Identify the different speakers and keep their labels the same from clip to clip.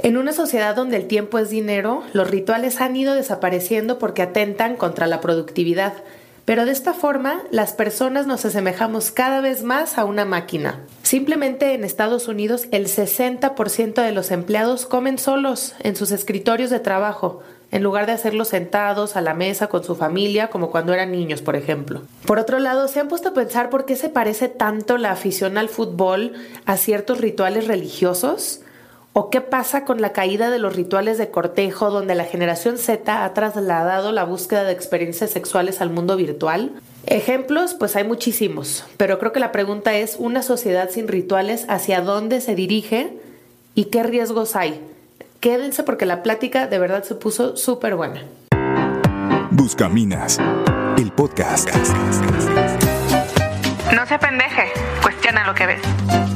Speaker 1: En una sociedad donde el tiempo es dinero, los rituales han ido desapareciendo porque atentan contra la productividad, pero de esta forma las personas nos asemejamos cada vez más a una máquina. Simplemente en Estados Unidos el 60% de los empleados comen solos en sus escritorios de trabajo, en lugar de hacerlo sentados a la mesa con su familia como cuando eran niños, por ejemplo. Por otro lado, ¿se han puesto a pensar por qué se parece tanto la afición al fútbol a ciertos rituales religiosos? ¿O qué pasa con la caída de los rituales de cortejo donde la generación Z ha trasladado la búsqueda de experiencias sexuales al mundo virtual? Ejemplos, pues hay muchísimos, pero creo que la pregunta es, ¿una sociedad sin rituales hacia dónde se dirige y qué riesgos hay? Quédense porque la plática de verdad se puso súper buena.
Speaker 2: Buscaminas, el podcast.
Speaker 1: No se pendeje, cuestiona lo que ves.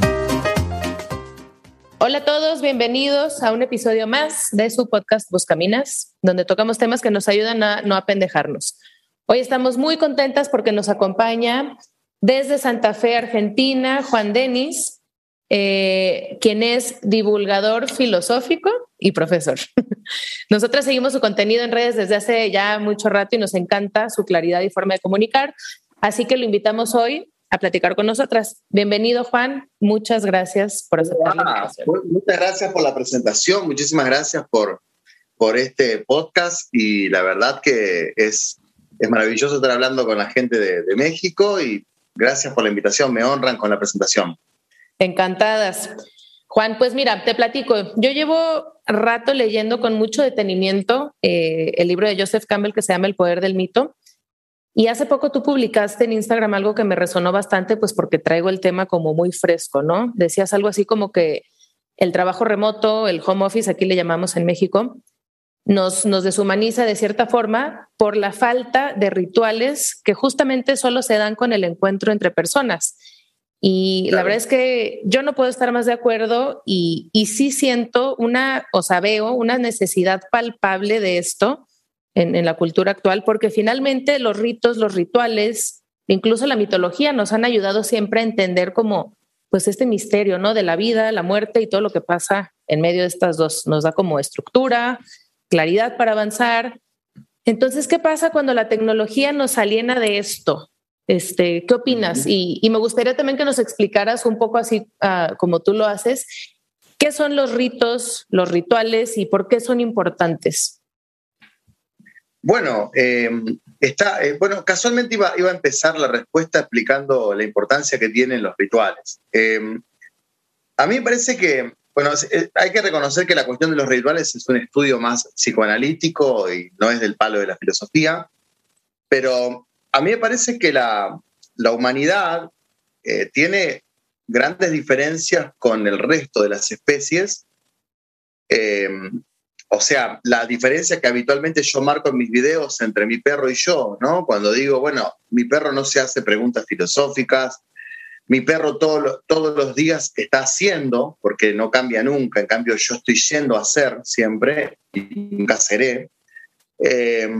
Speaker 1: Hola a todos, bienvenidos a un episodio más de su podcast Buscaminas, donde tocamos temas que nos ayudan a no apendejarnos. Hoy estamos muy contentas porque nos acompaña desde Santa Fe, Argentina, Juan Denis, eh, quien es divulgador filosófico y profesor. Nosotras seguimos su contenido en redes desde hace ya mucho rato y nos encanta su claridad y forma de comunicar, así que lo invitamos hoy a platicar con nosotras. Bienvenido, Juan. Muchas gracias por aceptar la invitación.
Speaker 3: Muchas gracias por la presentación. Muchísimas gracias por, por este podcast. Y la verdad que es, es maravilloso estar hablando con la gente de, de México y gracias por la invitación. Me honran con la presentación.
Speaker 1: Encantadas. Juan, pues mira, te platico. Yo llevo rato leyendo con mucho detenimiento eh, el libro de Joseph Campbell que se llama El Poder del Mito. Y hace poco tú publicaste en Instagram algo que me resonó bastante, pues porque traigo el tema como muy fresco, ¿no? Decías algo así como que el trabajo remoto, el home office, aquí le llamamos en México, nos, nos deshumaniza de cierta forma por la falta de rituales que justamente solo se dan con el encuentro entre personas. Y la verdad es que yo no puedo estar más de acuerdo y, y sí siento una, o sea, veo una necesidad palpable de esto en, la cultura actual, porque finalmente los ritos, los rituales, incluso la mitología nos han ayudado siempre a entender como pues este misterio, ¿no? De la vida, la muerte y todo lo que pasa en medio de estas dos. Nos da como estructura, claridad para avanzar. Entonces, ¿qué pasa cuando la tecnología nos aliena de esto? Este, ¿Qué opinas? y, me gustaría también que nos explicaras un poco así uh, como tú lo haces, ¿qué son los ritos, los rituales y por qué son importantes?
Speaker 3: Bueno, em, está, eh, bueno, casualmente iba, iba, a empezar la respuesta explicando la importancia que tienen los rituales. Em, a mí me parece que, bueno, eh, hay que reconocer que la cuestión de los rituales es un estudio más psicoanalítico y no es del palo de la filosofía, pero a mí me parece que la, la humanidad eh, tiene grandes diferencias con el resto de las especies. O sea, la diferencia que habitualmente yo marco en mis videos entre mi perro y yo, ¿no? Cuando digo, bueno, mi perro no se hace preguntas filosóficas, mi perro todos los días está haciendo, porque no cambia nunca, en cambio yo estoy yendo a hacer siempre y nunca seré. Eh,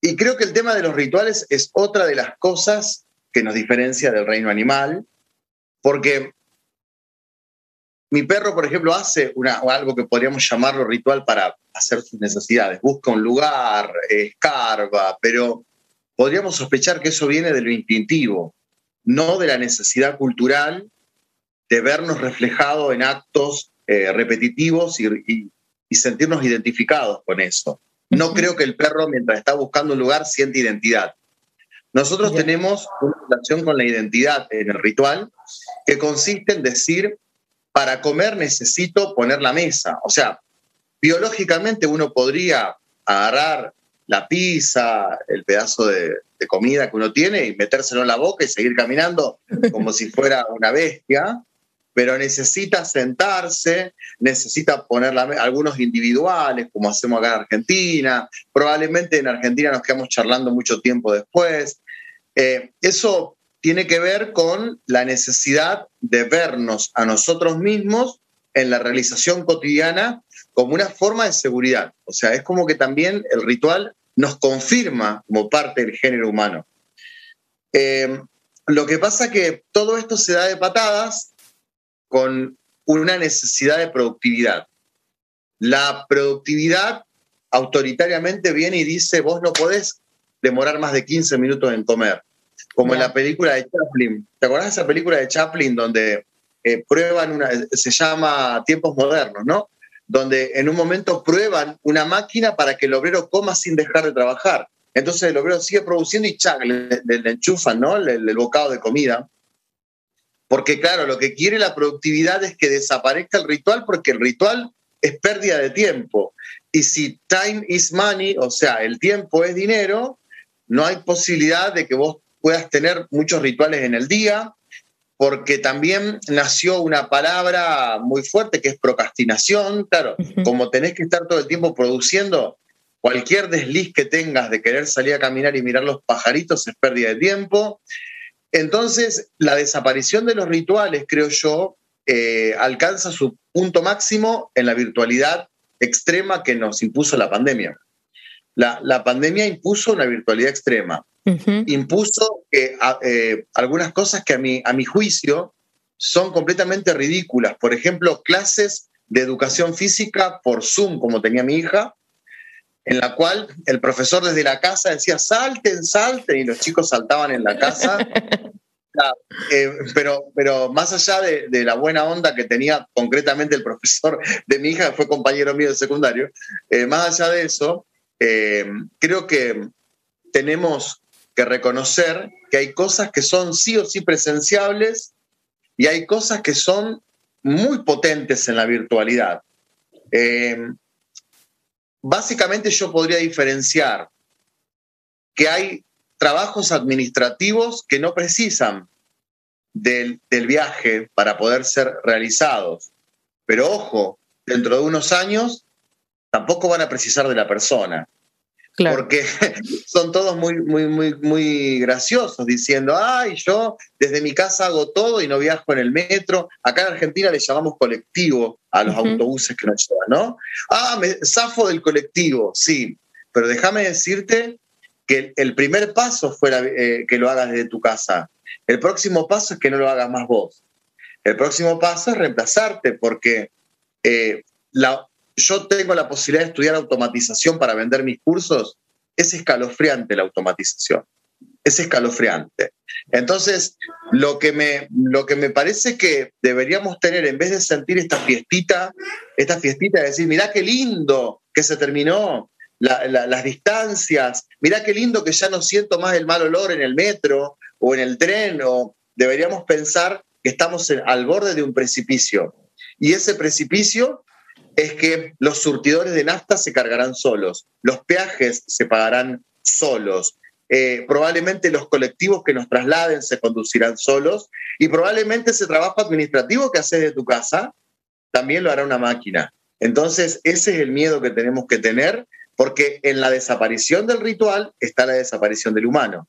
Speaker 3: y creo que el tema de los rituales es otra de las cosas que nos diferencia del reino animal, porque mi perro, por ejemplo, hace una, algo que podríamos llamarlo ritual para hacer sus necesidades. Busca un lugar, escarba, pero podríamos sospechar que eso viene de lo instintivo, no de la necesidad cultural de vernos reflejados en actos eh, repetitivos y, sentirnos identificados con eso. No creo que el perro, mientras está buscando un lugar, siente identidad. Nosotros tenemos una relación con la identidad en el ritual que consiste en decir para comer necesito poner la mesa. O sea, biológicamente uno podría agarrar la pizza, el pedazo de, comida que uno tiene y metérselo en la boca y seguir caminando como si fuera una bestia, pero necesita sentarse, necesita poner la, algunos individuales, como hacemos acá en Argentina. Probablemente en Argentina nos quedamos charlando mucho tiempo después. Eh, eso tiene que ver con la necesidad de vernos a nosotros mismos en la realización cotidiana como una forma de seguridad. O sea, es como que también el ritual nos confirma como parte del género humano. Eh, lo que pasa es que todo esto se da de patadas con una necesidad de productividad. la productividad autoritariamente viene y dice, vos no podés demorar más de 15 minutos en comer. Como en la película de Chaplin. ¿Te acordás de esa película de Chaplin donde eh, prueban una, se llama Tiempos Modernos, ¿no? Donde en un momento prueban una máquina para que el obrero coma sin dejar de trabajar. Entonces el obrero sigue produciendo y chac, le, enchufan, ¿no? el bocado de comida. Porque claro, lo que quiere la productividad es que desaparezca el ritual porque el ritual es pérdida de tiempo. Y si time is money, o sea, el tiempo es dinero, no hay posibilidad de que vos puedas tener muchos rituales en el día, porque también nació una palabra muy fuerte que es procrastinación. Claro, como tenés que estar todo el tiempo produciendo, cualquier desliz que tengas de querer salir a caminar y mirar los pajaritos es pérdida de tiempo. Entonces, la desaparición de los rituales, creo yo, eh, alcanza su punto máximo en la virtualidad extrema que nos impuso la pandemia. La, pandemia impuso una virtualidad extrema, impuso eh, algunas cosas que a mi, a mi juicio son completamente ridículas. Por ejemplo, clases de educación física por Zoom, como tenía mi hija, en la cual el profesor desde la casa decía, salten, salten, y los chicos saltaban en la casa. Eh, pero, pero más allá de, la buena onda que tenía concretamente el profesor de mi hija, fue compañero mío de secundario, eh, más allá de eso, eh, creo que tenemos que reconocer que hay cosas que son sí o sí presenciables y hay cosas que son muy potentes en la virtualidad básicamente yo podría diferenciar que hay trabajos administrativos que no precisan del, viaje para poder ser realizados. Pero ojo, dentro de unos años tampoco van a precisar de la persona. Porque son todos muy, muy, muy, muy graciosos diciendo, ay, yo desde mi casa hago todo y no viajo en el metro. Acá en Argentina le llamamos colectivo a los autobuses que nos llevan, ¿no? Ah, me zafo del colectivo, sí. Pero déjame decirte que el primer paso fuera eh, que lo hagas desde tu casa. El próximo paso es que no lo hagas más vos. El próximo paso es reemplazarte, porque eh, la, yo tengo la posibilidad de estudiar automatización para vender mis cursos, es escalofriante la automatización. Es escalofriante. Entonces, lo que me, lo que me parece que deberíamos tener, en vez de sentir esta fiestita, esta fiestita de decir, mirá qué lindo que se terminó las distancias, mirá qué lindo que ya no siento más el mal olor en el metro o en el tren, o deberíamos pensar que estamos al borde de un precipicio. Y ese precipicio es que los surtidores de nafta se cargarán solos, los peajes se pagarán solos, eh, probablemente los colectivos que nos trasladen se conducirán solos y probablemente ese trabajo administrativo que haces de tu casa también lo hará una máquina. Entonces, ese es el miedo que tenemos que tener porque en la desaparición del ritual está la desaparición del humano.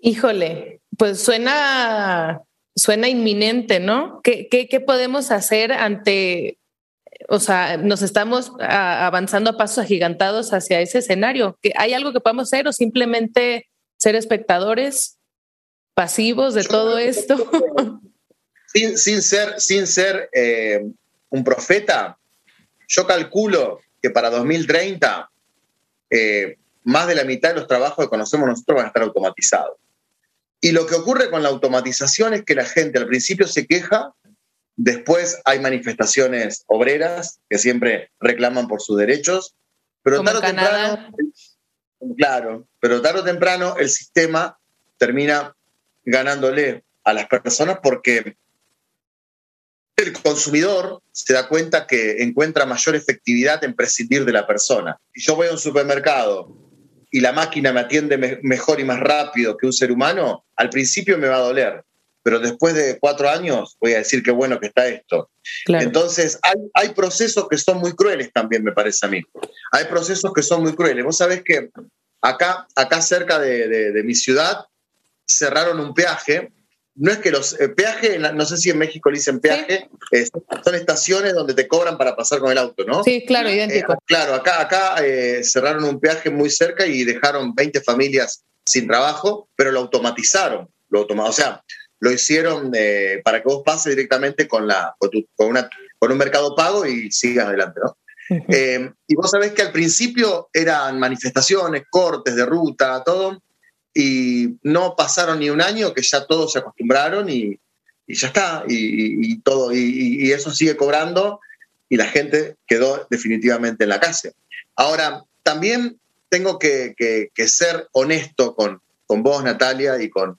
Speaker 1: Híjole, pues suena, suena inminente, ¿no? ¿Qué, qué, qué podemos hacer ante o sea, nos estamos avanzando a pasos agigantados hacia ese escenario. ¿Hay algo que podamos hacer o simplemente ser espectadores pasivos de todo esto?
Speaker 3: Sin, ser, sin ser eh, un profeta, yo calculo que para 2030 eh, más de la mitad de los trabajos que conocemos nosotros van a estar automatizados. Y lo que ocurre con la automatización es que la gente al principio se queja Después hay manifestaciones obreras que siempre reclaman por sus derechos, pero tarde o temprano, claro, pero tarde o temprano el sistema termina ganándole a las personas porque el consumidor se da cuenta que encuentra mayor efectividad en prescindir de la persona. Si yo voy a un supermercado y la máquina me atiende mejor y más rápido que un ser humano, al principio me va a doler pero después de cuatro años voy a decir qué bueno que está esto. Entonces, hay, procesos que son muy crueles también, me parece a mí. Hay procesos que son muy crueles. Vos sabés que acá, acá cerca de, mi ciudad cerraron un peaje. No es que los eh, peajes, no sé si en México le dicen peaje, son estaciones donde te cobran para pasar con el auto, ¿no?
Speaker 1: Sí, claro, idéntico.
Speaker 3: Eh, claro, acá, acá eh, cerraron un peaje muy cerca y dejaron 20 familias sin trabajo, pero lo automatizaron. Lo. O sea, lo hicieron eh, para que vos pases directamente con, la, con, una, con un mercado pago y sigas adelante, ¿no? Eh, y vos sabés que al principio eran manifestaciones, cortes de ruta, todo, y no pasaron ni un año que ya todos se acostumbraron y, ya está, y, todo, y, eso sigue cobrando y la gente quedó definitivamente en la calle. Ahora, también tengo que, ser honesto con, con vos, Natalia, y con,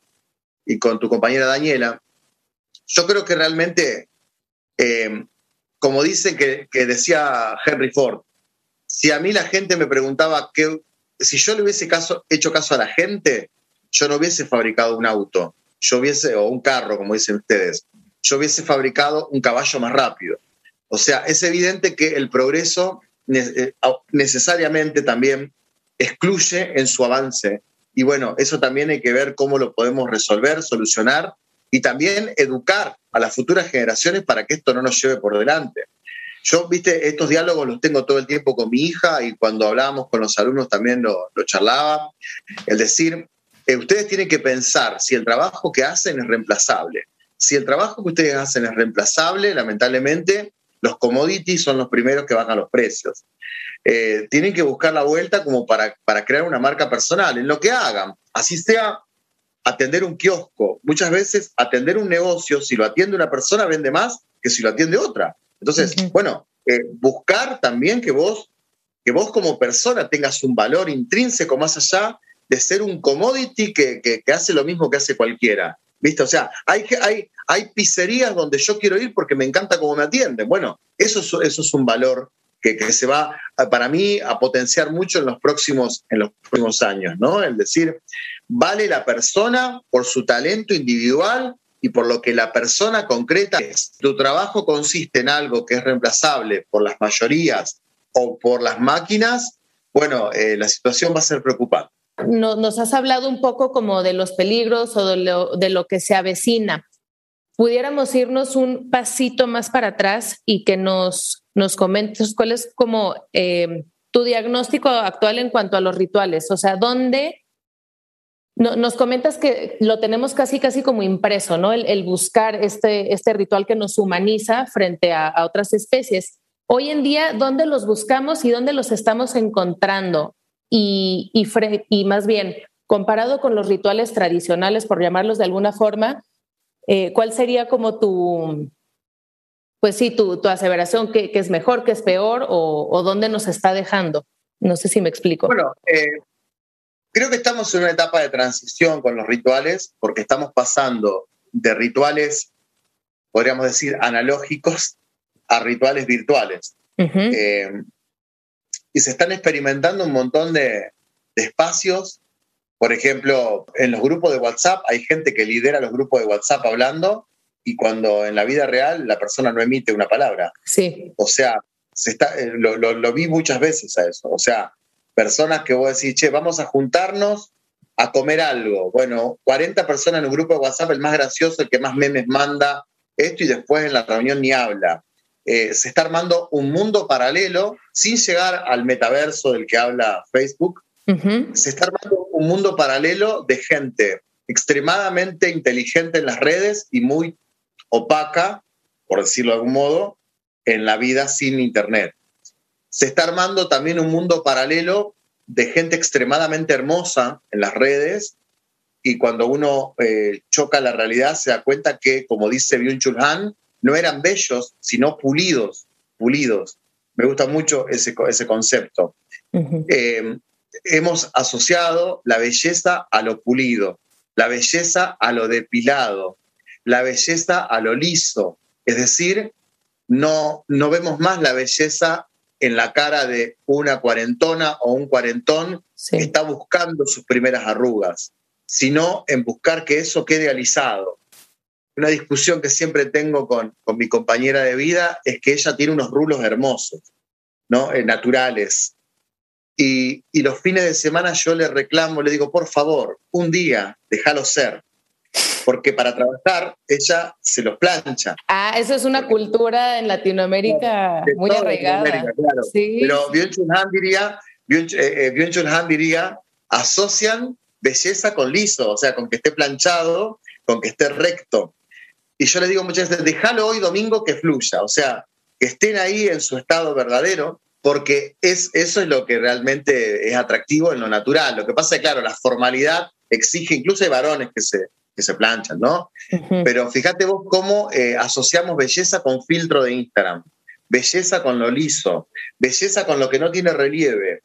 Speaker 3: y con tu compañera Daniela. Yo creo que realmente eh, como dice que, decía Henry Ford, si a mí la gente me preguntaba que, si yo le hubiese hecho caso a la gente, yo no hubiese fabricado un auto, yo hubiese, o un carro, como dicen ustedes, yo hubiese fabricado un caballo más rápido. O sea, es evidente que el progreso eh, necesariamente también excluye en su avance. Y bueno, eso también hay que ver cómo lo podemos resolver, solucionar y también educar a las futuras generaciones para que esto no nos lleve por delante. Yo, viste, estos diálogos los tengo todo el tiempo con mi hija y cuando hablábamos con los alumnos también lo, charlaba. El decir, eh, ustedes tienen que pensar si el trabajo que hacen es reemplazable. Si el trabajo que ustedes hacen es reemplazable, lamentablemente los commodities son los primeros que bajan los precios. Eh, tienen que buscar la vuelta como para, para crear una marca personal en lo que hagan. Así sea atender un kiosco. Muchas veces atender un negocio, si lo atiende una persona, vende más que si lo atiende otra. Entonces, bueno, eh, buscar también que vos, que vos como persona tengas un valor intrínseco más allá de ser un commodity que, que, hace lo mismo que hace cualquiera. ¿Viste? O sea, hay, hay, hay pizzerías donde yo quiero ir porque me encanta cómo me atienden. Bueno, eso, eso es un valor que, que, se va, para mí, a potenciar mucho en los próximos, en los próximos años, ¿no? El decir, vale la persona por su talento individual y por lo que la persona concreta es. Tu trabajo consiste en algo que es reemplazable por las mayorías o por las máquinas, bueno, eh, la situación va a ser preocupante.
Speaker 1: Nos has hablado un poco como de los peligros o de lo, que se avecina. Pudiéramos irnos un pasito más para atrás y que nos, nos comentes cuál es como eh, tu diagnóstico actual en cuanto a los rituales, o sea, ¿dónde nos comentas que lo tenemos casi, casi como impreso, ¿no? El, buscar este, este ritual que nos humaniza frente a, otras especies. Hoy en día, ¿dónde los buscamos y dónde los estamos encontrando? Y, y, más bien, comparado con los rituales tradicionales, por llamarlos de alguna forma, eh, ¿cuál sería como tu, pues sí, tu, tu aseveración, ¿qué, es mejor, qué es peor o, o, dónde nos está dejando? No sé si me explico.
Speaker 3: Bueno, eh, Creo que estamos en una etapa de transición con los rituales, porque estamos pasando de rituales, podríamos decir, analógicos a rituales virtuales. Eh, y se están experimentando un montón de, espacios. Por ejemplo, en los grupos de WhatsApp hay gente que lidera los grupos de WhatsApp hablando y cuando en la vida real la persona no emite una palabra.
Speaker 1: Sí.
Speaker 3: O sea, se está, eh, lo, lo, vi muchas veces a eso. O sea, personas que vos decís, che, vamos a juntarnos a comer algo. Bueno, 40 personas en un grupo de WhatsApp, el más gracioso, el que más memes manda, esto y después en la reunión ni habla. Eh, se está armando un mundo paralelo sin llegar al metaverso del que habla Facebook. Se está armando un mundo paralelo de gente extremadamente inteligente en las redes y muy opaca, por decirlo de algún modo, en la vida sin Internet se está armando también un mundo paralelo de gente extremadamente hermosa en las redes y cuando uno eh, choca la realidad se da cuenta que, como dice Byung-Chul Han, no eran bellos, sino pulidos, pulidos. Me gusta mucho ese, ese concepto. Eh, hemos asociado la belleza a lo pulido, la belleza a lo depilado, la belleza a lo liso. Es decir, no, no vemos más la belleza en la cara de una cuarentona o un cuarentón que está buscando sus primeras arrugas, sino en buscar que eso quede alisado. Una discusión que siempre tengo con, con mi compañera de vida es que ella tiene unos rulos hermosos, ¿no? Eh, naturales. Y, y los fines de semana yo le reclamo, le digo, por favor, un día, déjalo ser porque para trabajar ella se los plancha.
Speaker 1: Ah, eso es una cultura en Latinoamérica muy arraigada.
Speaker 3: Claro. Pero Byung-Chul diría, eh, eh, Han diría, asocian belleza con liso, o sea, con que esté planchado, con que esté recto. Y yo le digo muchas veces, déjalo hoy domingo que fluya, o sea, que estén ahí en su estado verdadero, porque es, eso es lo que realmente es atractivo en lo natural. Lo que pasa es, claro, la formalidad exige, incluso hay varones que se, que se planchan, ¿no? Pero fíjate vos cómo eh, asociamos belleza con filtro de Instagram, belleza con lo liso, belleza con lo que no tiene relieve.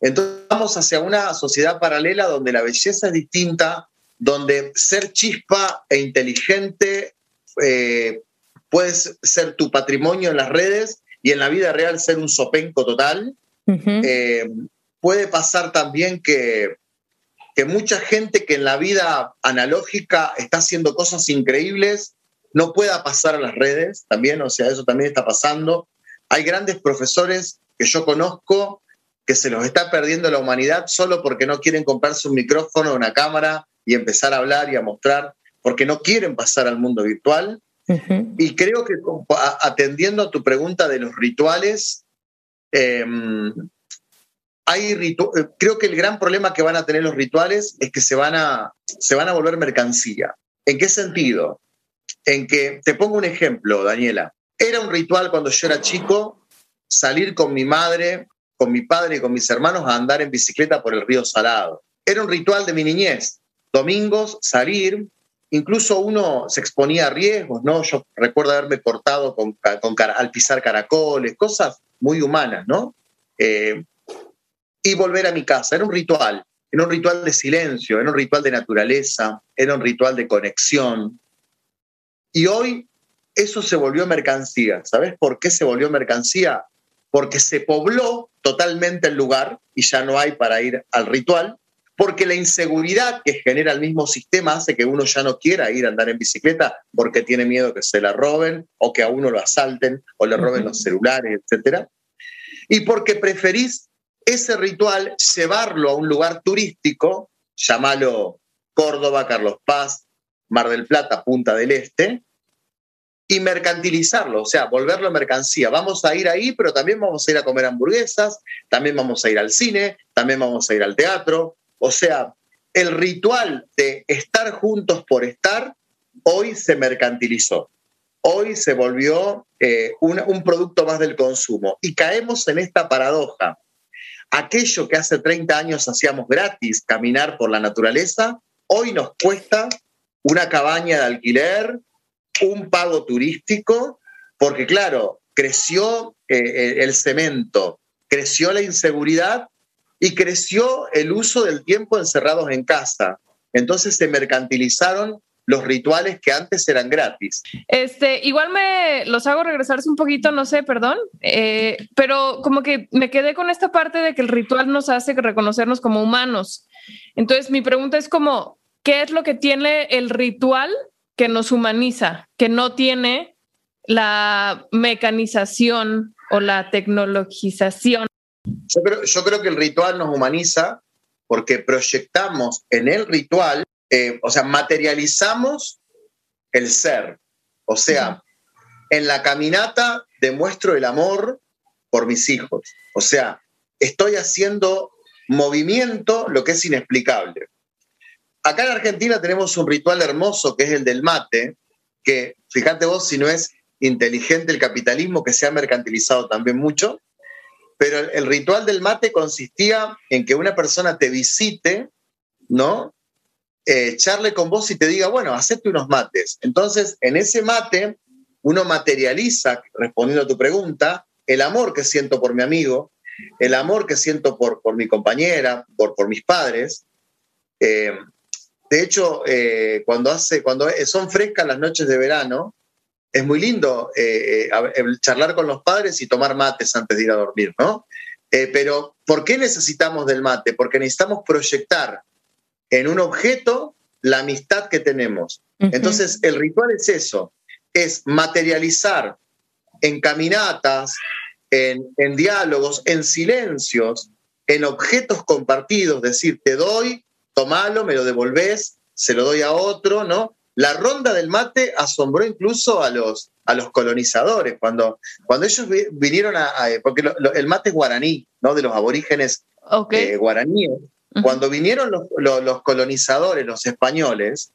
Speaker 3: Entonces vamos hacia una sociedad paralela donde la belleza es distinta, donde ser chispa e inteligente eh, puede ser tu patrimonio en las redes y en la vida real ser un sopenco total. Eh, puede pasar también que, que mucha gente que en la vida analógica está haciendo cosas increíbles no pueda pasar a las redes también, o sea, eso también está pasando. Hay grandes profesores que yo conozco que se los está perdiendo la humanidad solo porque no quieren comprarse un micrófono, una cámara y empezar a hablar y a mostrar, porque no quieren pasar al mundo virtual. Y creo que atendiendo a tu pregunta de los rituales, em, hay eh, creo que el gran problema que van a tener los rituales es que se van, a, se van a volver mercancía. ¿En qué sentido? En que, te pongo un ejemplo, Daniela. Era un ritual cuando yo era chico salir con mi madre, con mi padre y con mis hermanos a andar en bicicleta por el río Salado. Era un ritual de mi niñez. Domingos, salir, incluso uno se exponía a riesgos, ¿no? Yo recuerdo haberme cortado con, al pisar caracoles, cosas muy humanas, ¿no? Eh, y volver a mi casa. Era un ritual, era un ritual de silencio, era un ritual de naturaleza, era un ritual de conexión. Y hoy eso se volvió mercancía. ¿Sabes por qué se volvió mercancía? Porque se pobló totalmente el lugar y ya no hay para ir al ritual porque la inseguridad que genera el mismo sistema hace que uno ya no quiera ir a andar en bicicleta porque tiene miedo que se la roben o que a uno lo asalten o le roben los celulares, etc. Y porque preferís ese ritual llevarlo a un lugar turístico, llamalo Córdoba, Carlos Paz, Mar del Plata, Punta del Este, y mercantilizarlo, o sea, volverlo mercancía. Vamos a ir ahí, pero también vamos a ir a comer hamburguesas, también vamos a ir al cine, también vamos a ir al teatro, o sea, el ritual de estar juntos por estar hoy se mercantilizó. Hoy se volvió eh, un, producto más del consumo. Y caemos en esta paradoja. Aquello que hace 30 años hacíamos gratis, caminar por la naturaleza, hoy nos cuesta una cabaña de alquiler, un pago turístico, porque claro, creció eh, el cemento, creció la inseguridad y creció el uso del tiempo encerrados en casa. Entonces se mercantilizaron los rituales que antes eran gratis.
Speaker 4: Este, igual me los hago regresarse un poquito, no sé, perdón, eh, pero como que me quedé con esta parte de que el ritual nos hace reconocernos como humanos. Entonces mi pregunta es como, ¿qué es lo que tiene el ritual que nos humaniza, que no tiene la mecanización o la tecnologización
Speaker 3: yo creo, que el ritual nos humaniza porque proyectamos en el ritual, eh, o sea, materializamos el ser. O sea, en la caminata demuestro el amor por mis hijos. O sea, estoy haciendo movimiento, lo que es inexplicable. Acá en Argentina tenemos un ritual hermoso que es el del mate, que fíjate vos si no es inteligente el capitalismo que se ha mercantilizado también mucho, pero el, ritual del mate consistía en que una persona te visite, ¿no? Eh, charle con vos y te diga, bueno, acepte unos mates. Entonces, en ese mate, uno materializa, respondiendo a tu pregunta, el amor que siento por mi amigo, el amor que siento por, por mi compañera, por, por mis padres. Eh, de hecho, eh, cuando, hace, cuando son frescas las noches de verano, es muy lindo eh, eh, charlar con los padres y tomar mates antes de ir a dormir, ¿no? Eh, pero ¿por qué necesitamos del mate? Porque necesitamos proyectar en un objeto la amistad que tenemos. Entonces, el ritual es eso, es materializar en caminatas, en, en diálogos, en silencios, en objetos compartidos, decir, te doy, tomalo, me lo devolvés, se lo doy a otro, ¿no? La ronda del mate asombró incluso a los, a los colonizadores, cuando, cuando ellos vinieron a, porque el mate es guaraní, ¿no? De los aborígenes eh, guaraníes. Cuando vinieron los, colonizadores, los españoles,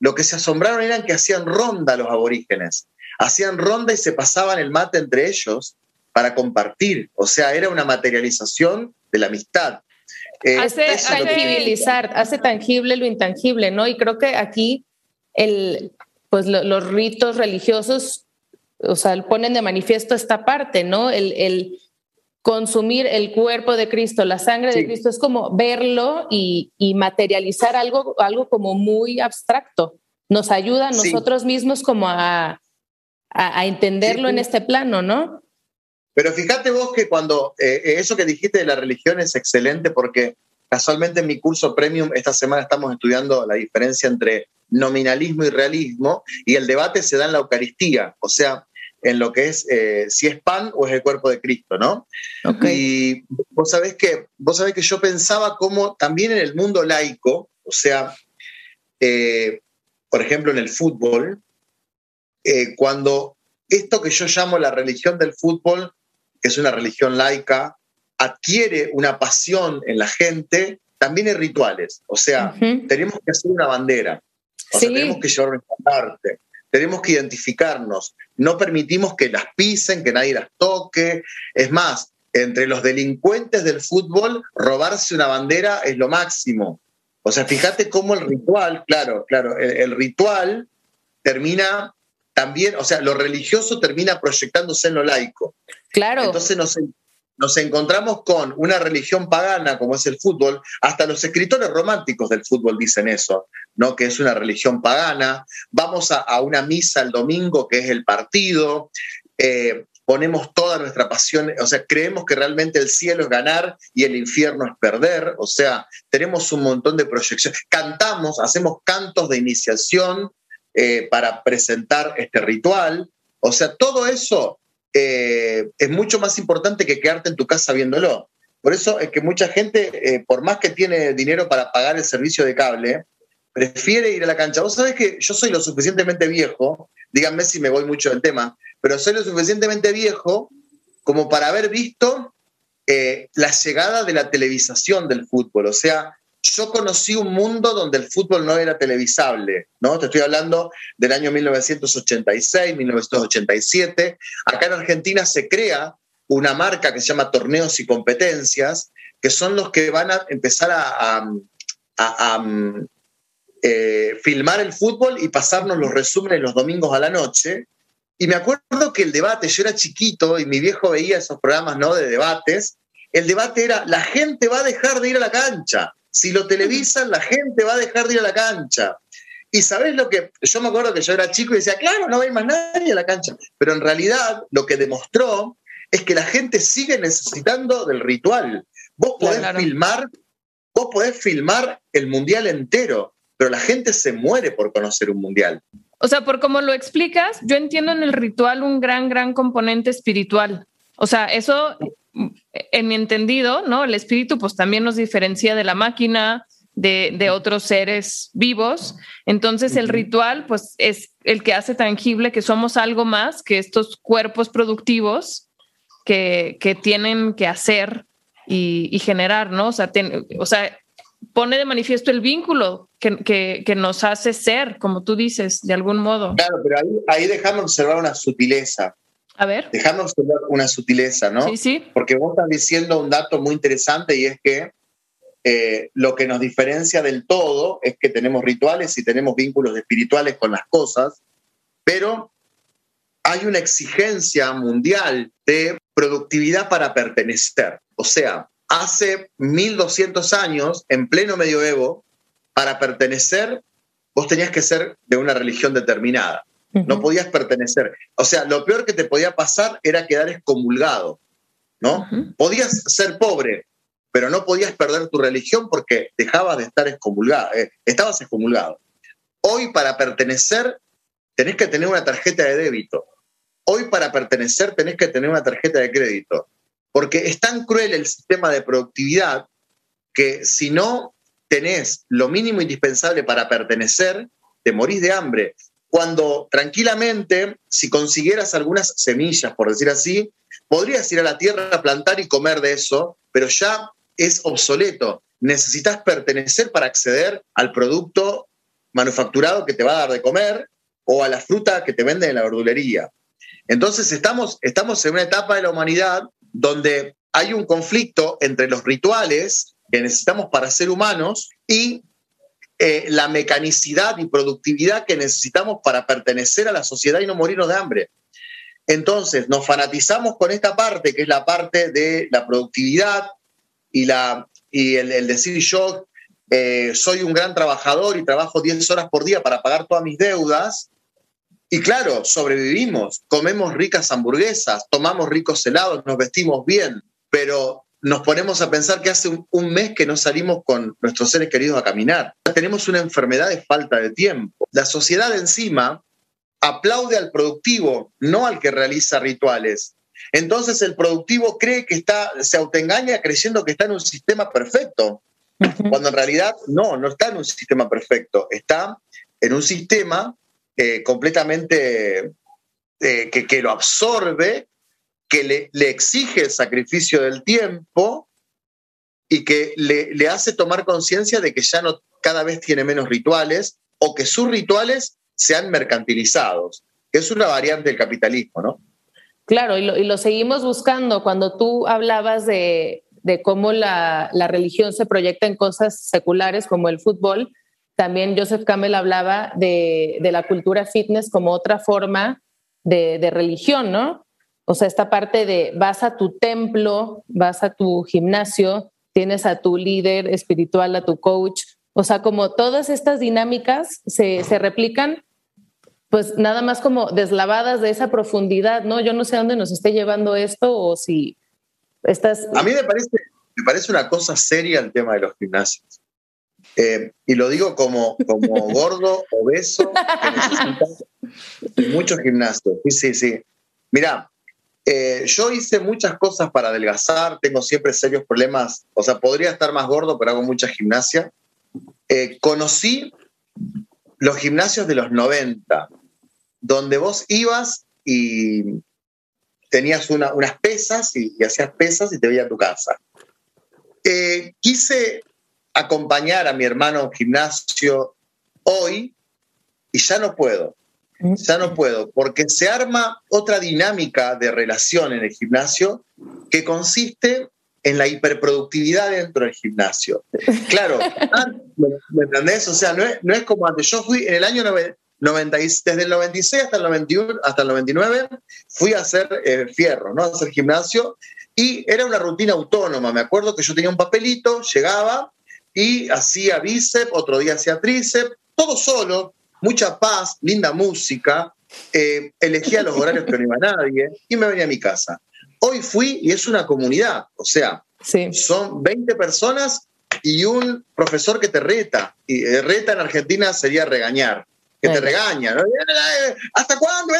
Speaker 3: lo que se asombraron era que hacían ronda los aborígenes. hacían ronda y se pasaban el mate entre ellos para compartir. O sea, era una materialización de la amistad.
Speaker 1: Eh, hace tangibilizar, hace tangible lo intangible, ¿no? Y creo que aquí el, pues los ritos religiosos, o sea, ponen de manifiesto esta parte, ¿no? El, consumir el cuerpo de Cristo, la sangre de Cristo, es como verlo y, materializar algo, algo como muy abstracto. Nos ayuda a nosotros mismos como a, a, entenderlo en este plano, ¿no?
Speaker 3: Pero fíjate vos que cuando eh, eh, eso que dijiste de la religión es excelente porque casualmente en mi curso premium esta semana estamos estudiando la diferencia entre nominalismo y realismo y el debate se da en la Eucaristía, o sea, en lo que es eh, si es pan o es el cuerpo de Cristo, ¿no? Y vos sabés que vos sabés que yo pensaba como también en el mundo laico, o sea, por ejemplo en el fútbol, cuando esto que yo llamo la religión del fútbol que es una religión laica, adquiere una pasión en la gente, también hay rituales. O sea, tenemos que hacer una bandera, o sea, tenemos que llevar nuestra parte, tenemos que identificarnos, no permitimos que las pisen, que nadie las toque. Es más, entre los delincuentes del fútbol, robarse una bandera es lo máximo. O sea, fíjate cómo el ritual, claro, claro, el ritual termina también, o sea, lo religioso termina proyectándose en lo laico.
Speaker 1: Claro.
Speaker 3: Entonces nos, nos encontramos con una religión pagana como es el fútbol, hasta los escritores románticos del fútbol dicen eso, ¿no? que es una religión pagana, vamos a, una misa el domingo que es el partido, eh, ponemos toda nuestra pasión, o sea, creemos que realmente el cielo es ganar y el infierno es perder, o sea, tenemos un montón de proyecciones, cantamos, hacemos cantos de iniciación eh, para presentar este ritual, o sea, todo eso eh, es mucho más importante que quedarte en tu casa viéndolo. Por eso es que mucha gente, eh, por más que tiene dinero para pagar el servicio de cable, prefiere ir a la cancha. Vos sabés que yo soy lo suficientemente viejo, díganme si me voy mucho del tema, pero soy lo suficientemente viejo como para haber visto eh, la llegada de la televisación del fútbol. O sea, yo conocí un mundo donde el fútbol no era televisable, ¿no? Te estoy hablando del año 1986, 1987. Acá en Argentina se crea una marca que se llama Torneos y Competencias, que son los que van a empezar a, eh, filmar el fútbol y pasarnos los resúmenes los domingos a la noche. Y me acuerdo que el debate, yo era chiquito y mi viejo veía esos programas ¿no? de debates, el debate era, la gente va a dejar de ir a la cancha. Si lo televisan, la gente va a dejar de ir a la cancha. Y sabes lo que, yo me acuerdo que yo era chico y decía, claro, no va a ir más nadie a la cancha. Pero en realidad lo que demostró es que la gente sigue necesitando del ritual. Vos podés filmar, vos podés filmar el mundial entero, pero la gente se muere por conocer un mundial.
Speaker 4: O sea, por como lo explicas, yo entiendo en el ritual un gran, gran componente espiritual. O sea, eso en mi entendido, ¿no? El espíritu pues también nos diferencia de la máquina, de, otros seres vivos. Entonces el ritual pues es el que hace tangible que somos algo más que estos cuerpos productivos que, tienen que hacer y, generar, ¿no? O sea, o sea, pone de manifiesto el vínculo que, nos hace ser, como tú dices, de algún modo.
Speaker 3: Claro, pero ahí, ahí dejamos observar una sutileza.
Speaker 4: A ver.
Speaker 3: Dejamos una sutileza, ¿no?
Speaker 4: Sí, sí.
Speaker 3: Porque vos estás diciendo un dato muy interesante y es que eh, lo que nos diferencia del todo es que tenemos rituales y tenemos vínculos espirituales con las cosas, pero hay una exigencia mundial de productividad para pertenecer. O sea, hace 1200 años, en pleno medioevo, para pertenecer, vos tenías que ser de una religión determinada. No podías pertenecer. O sea, lo peor que te podía pasar era quedar excomulgado, ¿no? Podías ser pobre, pero no podías perder tu religión porque dejabas de estar excomulgado, eh, estabas excomulgado. Hoy para pertenecer tenés que tener una tarjeta de débito. Hoy para pertenecer tenés que tener una tarjeta de crédito. Porque es tan cruel el sistema de productividad que si no tenés lo mínimo indispensable para pertenecer, te morís de hambre cuando tranquilamente, si consiguieras algunas semillas, por decir así, podrías ir a la tierra a plantar y comer de eso, pero ya es obsoleto. Necesitas pertenecer para acceder al producto manufacturado que te va a dar de comer o a la fruta que te venden en la verdulería. Entonces estamos, estamos en una etapa de la humanidad donde hay un conflicto entre los rituales que necesitamos para ser humanos y eh, la mecanicidad y productividad que necesitamos para pertenecer a la sociedad y no morirnos de hambre. Entonces nos fanatizamos con esta parte, que es la parte de la productividad y, la, y el, decir yo eh, soy un gran trabajador y trabajo 10 horas por día para pagar todas mis deudas. Y claro, sobrevivimos, comemos ricas hamburguesas, tomamos ricos helados, nos vestimos bien, pero nos ponemos a pensar que hace un, mes que no salimos con nuestros seres queridos a caminar. Tenemos una enfermedad de falta de tiempo. La sociedad encima aplaude al productivo, no al que realiza rituales. Entonces el productivo cree que está, se autoengaña creyendo que está en un sistema perfecto, cuando en realidad no, no está en un sistema perfecto, está en un sistema eh, completamente eh, que, que, lo absorbe que le, exige el sacrificio del tiempo y que le, hace tomar conciencia de que ya no cada vez tiene menos rituales o que sus rituales sean mercantilizados, que es una variante del capitalismo, ¿no?
Speaker 1: Claro, y lo, seguimos buscando. Cuando tú hablabas de, cómo la, religión se proyecta en cosas seculares como el fútbol, también Joseph Campbell hablaba de, la cultura fitness como otra forma de, de religión, ¿no? O sea, esta parte de vas a tu templo, vas a tu gimnasio, tienes a tu líder espiritual, a tu coach. O sea, como todas estas dinámicas se, replican, pues nada más como deslavadas de esa profundidad, ¿no? Yo no sé a dónde nos esté llevando esto o si estás...
Speaker 3: A mí me parece, me parece una cosa seria el tema de los gimnasios. Eh, y lo digo como, como gordo, obeso, que muchos gimnasios. Sí, sí, sí. Mira, eh, yo hice muchas cosas para adelgazar, tengo siempre serios problemas, o sea, podría estar más gordo, pero hago mucha gimnasia. Eh, conocí los gimnasios de los 90, donde vos ibas y tenías unas pesas y, hacías pesas y te veía a tu casa. Eh, quise acompañar a mi hermano a un gimnasio hoy y ya no puedo ya no puedo, porque se arma otra dinámica de relación en el gimnasio que consiste en la hiperproductividad dentro del gimnasio. Claro, ¿me entendés? O sea, no es, no es como antes. Yo fui en el año 90, desde el 96 hasta el 91, hasta el 99, fui a hacer eh, fierro, ¿no? A hacer gimnasio, y era una rutina autónoma. Me acuerdo que yo tenía un papelito, llegaba y hacía bíceps, otro día hacía tríceps, todo solo, mucha paz, linda música, eh, elegía los horarios que no iba nadie y me venía a mi casa. Hoy fui y es una comunidad, o sea, son 20 personas y un profesor que te reta. Y eh, reta en Argentina sería regañar, que te regaña. ¿Hasta cuándo?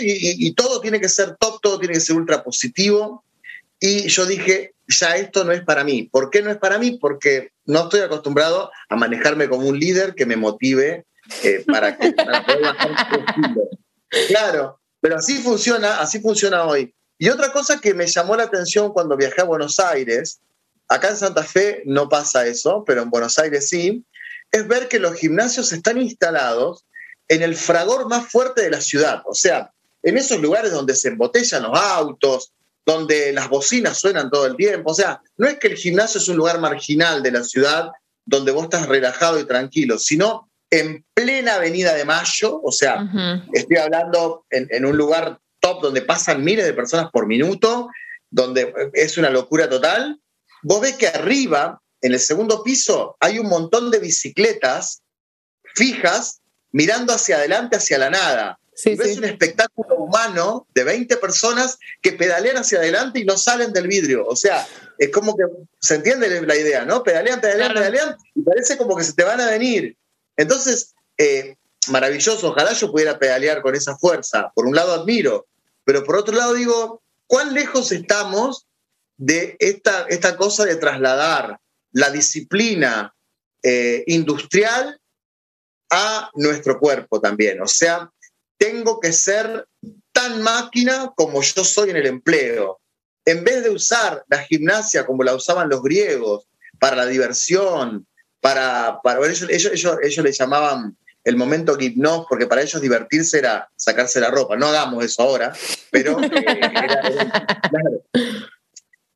Speaker 3: Y, y, todo tiene que ser top, todo tiene que ser ultra positivo. Y yo dije, ya esto no es para mí. ¿Por qué no es para mí? Porque no estoy acostumbrado a manejarme como un líder que me motive eh, para, que, Claro, pero así funciona, así funciona hoy. Y otra cosa que me llamó la atención cuando viajé a Buenos Aires, acá en Santa Fe no pasa eso, pero en Buenos Aires sí, es ver que los gimnasios están instalados en el fragor más fuerte de la ciudad, o sea, en esos lugares donde se embotellan los autos, donde las bocinas suenan todo el tiempo, o sea, no es que el gimnasio es un lugar marginal de la ciudad donde vos estás relajado y tranquilo, sino en plena Avenida de Mayo, o sea, estoy hablando en, un lugar top donde pasan miles de personas por minuto, donde es una locura total. Vos ves que arriba, en el segundo piso, hay un montón de bicicletas fijas mirando hacia adelante, hacia la nada. ves un espectáculo humano de 20 personas que pedalean hacia adelante y no salen del vidrio. O sea, es como que se entiende la idea, ¿no? Pedalean, pedalean, pedalean y parece como que se te van a venir. Entonces, eh, maravilloso, ojalá yo pudiera pedalear con esa fuerza. Por un lado admiro, pero por otro lado digo, ¿cuán lejos estamos de esta, esta cosa de trasladar la disciplina eh, industrial a nuestro cuerpo también? O sea, tengo que ser tan máquina como yo soy en el empleo. En vez de usar la gimnasia como la usaban los griegos para la diversión, para, para ellos, ellos, ellos, le llamaban el momento hipnos, porque para ellos divertirse era sacarse la ropa. No hagamos eso ahora, pero eh,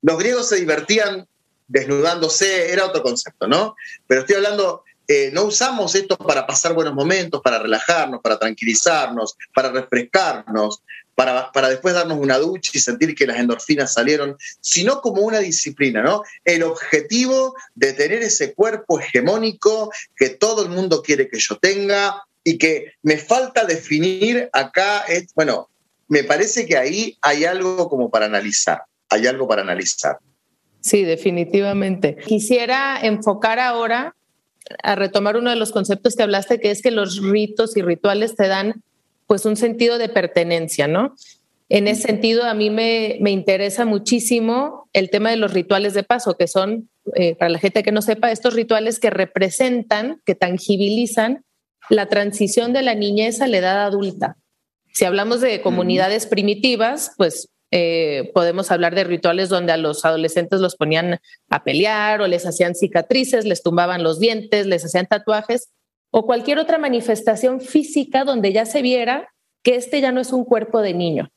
Speaker 3: los griegos se divertían desnudándose, era otro concepto, ¿no? Pero estoy hablando, eh, no usamos esto para pasar buenos momentos, para relajarnos, para tranquilizarnos, para refrescarnos, para, para, después darnos una ducha y sentir que las endorfinas salieron, sino como una disciplina, ¿no? El objetivo de tener ese cuerpo hegemónico que todo el mundo quiere que yo tenga y que me falta definir acá, es, bueno, me parece que ahí hay algo como para analizar, hay algo para analizar.
Speaker 1: Sí, definitivamente. Quisiera enfocar ahora a retomar uno de los conceptos que hablaste, que es que los ritos y rituales te dan pues un sentido de pertenencia, ¿no? En ese sentido, a mí me, me interesa muchísimo el tema de los rituales de paso, que son, eh, para la gente que no sepa, estos rituales que representan, que tangibilizan la transición de la niñez a la edad adulta. Si hablamos de comunidades primitivas, pues eh, podemos hablar de rituales donde a los adolescentes los ponían a pelear o les hacían cicatrices, les tumbaban los dientes, les hacían tatuajes o cualquier otra manifestación física donde ya se viera que este ya no es un cuerpo de niño.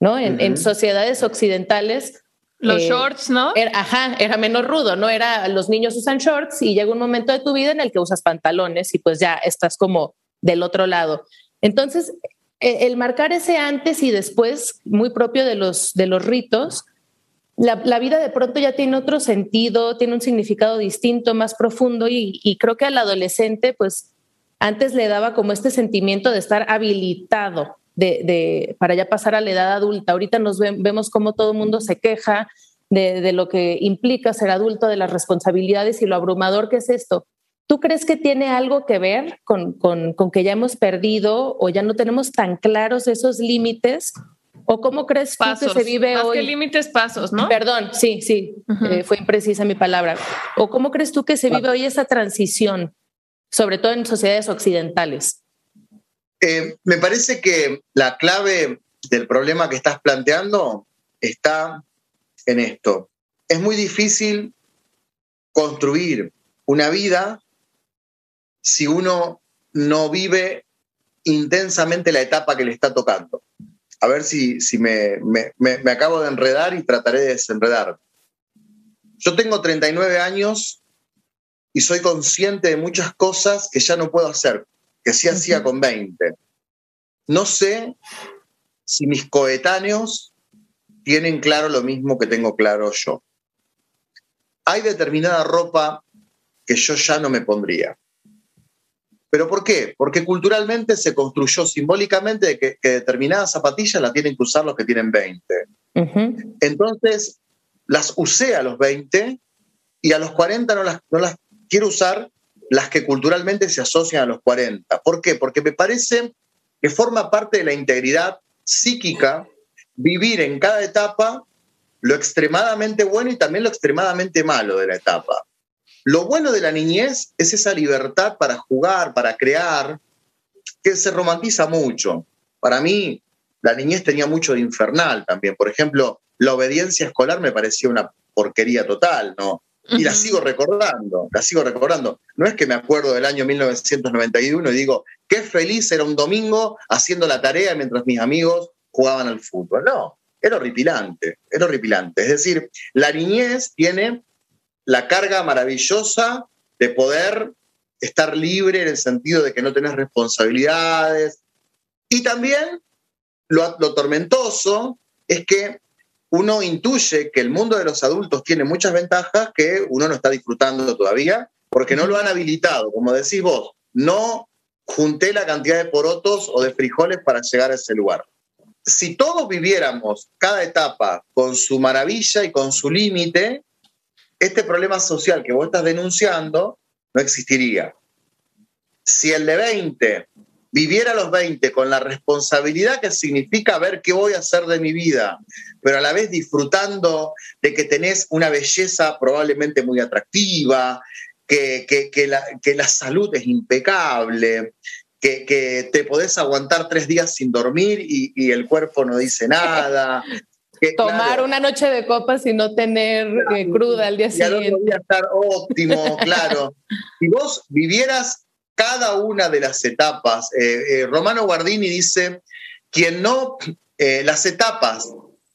Speaker 1: ¿no? En, sociedades occidentales.
Speaker 4: Los eh, shorts, ¿no?
Speaker 1: Era, ajá, era menos rudo, ¿no? Era los niños usan shorts y llega un momento de tu vida en el que usas pantalones y pues ya estás como del otro lado. Entonces, e, el marcar ese antes y después, muy propio de los, de los ritos, la, vida de pronto ya tiene otro sentido, tiene un significado distinto, más profundo y, creo que al adolescente, pues antes le daba como este sentimiento de estar habilitado de, para ya pasar a la edad adulta. Ahorita nos vemos como todo el mundo se queja de, de, lo que implica ser adulto, de las responsabilidades y lo abrumador que es esto. ¿Tú crees que tiene algo que ver con, con, con que ya hemos perdido o ya no tenemos tan claros esos límites ¿O cómo crees tú que se vive
Speaker 4: más
Speaker 1: hoy?
Speaker 4: que límites pasos, ¿no?
Speaker 1: Perdón, sí, sí, eh, fue imprecisa mi palabra. ¿O cómo crees tú que se vive hoy esa transición, sobre todo en sociedades occidentales?
Speaker 3: Eh, me parece que la clave del problema que estás planteando está en esto. Es muy difícil construir una vida si uno no vive intensamente la etapa que le está tocando a ver si, si me, me, acabo de enredar y trataré de desenredar. Yo tengo 39 años y soy consciente de muchas cosas que ya no puedo hacer, que sí hacía con 20. No sé si mis coetáneos tienen claro lo mismo que tengo claro yo. Hay determinada ropa que yo ya no me pondría. ¿Pero por qué? Porque culturalmente se construyó simbólicamente de que, determinadas zapatillas las tienen que usar los que tienen 20. Entonces, las usé a los 20 y a los 40 no las, no las quiero usar las que culturalmente se asocian a los 40. ¿Por qué? Porque me parece que forma parte de la integridad psíquica vivir en cada etapa lo extremadamente bueno y también lo extremadamente malo de la etapa. Lo bueno de la niñez es esa libertad para jugar, para crear, que se romantiza mucho. Para mí, la niñez tenía mucho de infernal también. Por ejemplo, la obediencia escolar me parecía una porquería total, ¿no? Y la sigo recordando, la sigo recordando. No es que me acuerdo del año 1991 y digo, qué feliz era un domingo haciendo la tarea mientras mis amigos jugaban al fútbol. No, era horripilante, era horripilante. Es decir, la niñez tiene la carga maravillosa de poder estar libre en el sentido de que no tenés responsabilidades. Y también lo, tormentoso es que uno intuye que el mundo de los adultos tiene muchas ventajas que uno no está disfrutando todavía porque no lo han habilitado. Como decís vos, no junté la cantidad de porotos o de frijoles para llegar a ese lugar. Si todos viviéramos cada etapa con su maravilla y con su límite, este problema social que vos estás denunciando no existiría. Si el de 20 viviera los 20 con la responsabilidad que significa ver qué voy a hacer de mi vida, pero a la vez disfrutando de que tenés una belleza probablemente muy atractiva, que, que, la, que la, salud es impecable, que, te podés aguantar tres días sin dormir y el cuerpo no dice nada,
Speaker 1: Tomar una noche de copas y no tener eh, cruda al día siguiente.
Speaker 3: Ya estar óptimo, claro. si vos vivieras cada una de las etapas. Eh, Romano Guardini dice, quien no, las etapas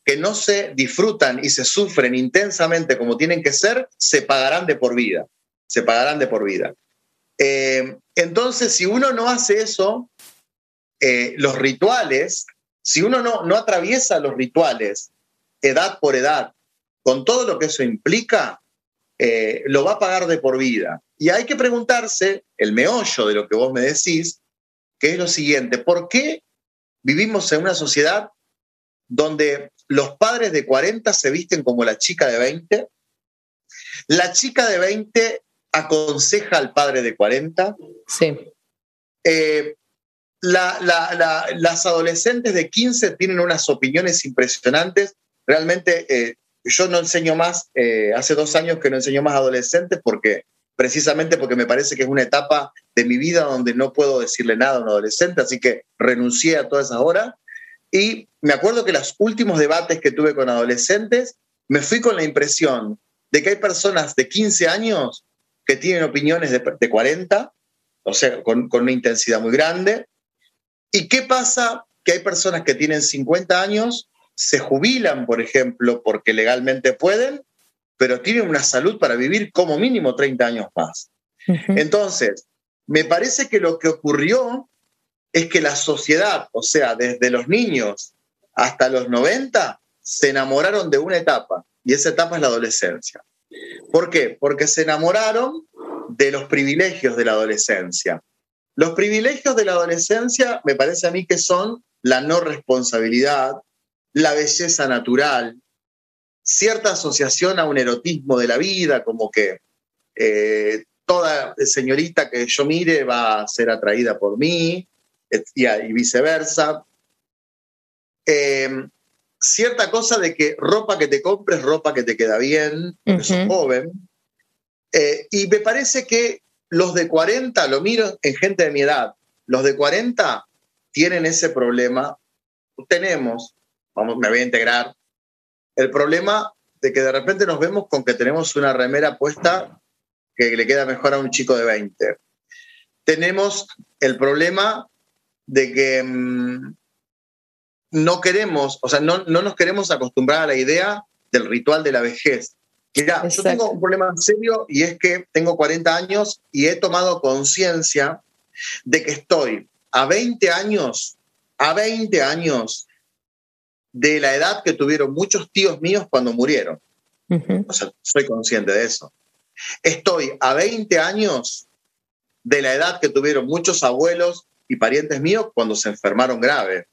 Speaker 3: que no se disfrutan y se sufren intensamente como tienen que ser, se pagarán de por vida. Se pagarán de por vida. Eh, entonces, si uno no hace eso, eh, los rituales, si uno no, no atraviesa los rituales edad por edad, con todo lo que eso implica, eh, lo va a pagar de por vida. Y hay que preguntarse, el meollo de lo que vos me decís, que es lo siguiente, ¿por qué vivimos en una sociedad donde los padres de 40 se visten como la chica de 20, la chica de 20 aconseja al padre de 40.
Speaker 1: Sí.
Speaker 3: Eh, las adolescentes de 15 tienen unas opiniones impresionantes. Realmente eh, yo no enseño más, eh, hace dos años que no enseño más adolescentes porque precisamente porque me parece que es una etapa de mi vida donde no puedo decirle nada a un adolescente, así que renuncié a todas esas horas y me acuerdo que los últimos debates que tuve con adolescentes, me fui con la impresión de que hay personas de 15 años que tienen opiniones de, 40, o sea, con, una intensidad muy grande. ¿Y qué pasa? Que hay personas que tienen 50 años, se jubilan, por ejemplo, porque legalmente pueden, pero tienen una salud para vivir como mínimo 30 años más. Entonces, me parece que lo que ocurrió es que la sociedad, o sea, desde los niños hasta los 90, se enamoraron de una etapa, y esa etapa es la adolescencia. ¿Por qué? Porque se enamoraron de los privilegios de la adolescencia. Los privilegios de la adolescencia me parece a mí que son la no responsabilidad, la belleza natural, cierta asociación a un erotismo de la vida, como que eh, toda señorita que yo mire va a ser atraída por mí, y, viceversa. Eh, cierta cosa de que ropa que te compres, ropa que te queda bien, porque sos joven. Eh, y me parece que los de 40, lo miro en gente de mi edad, los de 40 tienen ese problema. Tenemos, vamos, me voy a integrar, el problema de que de repente nos vemos con que tenemos una remera puesta que le queda mejor a un chico de 20. Tenemos el problema de que mm, no queremos, o sea, no, nos queremos acostumbrar a la idea del ritual de la vejez. Mira, yo tengo un problema serio y es que tengo 40 años y he tomado conciencia de que estoy a 20 años, a 20 años de la edad que tuvieron muchos tíos míos cuando murieron. O sea, soy consciente de eso. Estoy a 20 años de la edad que tuvieron muchos abuelos y parientes míos cuando se enfermaron grave.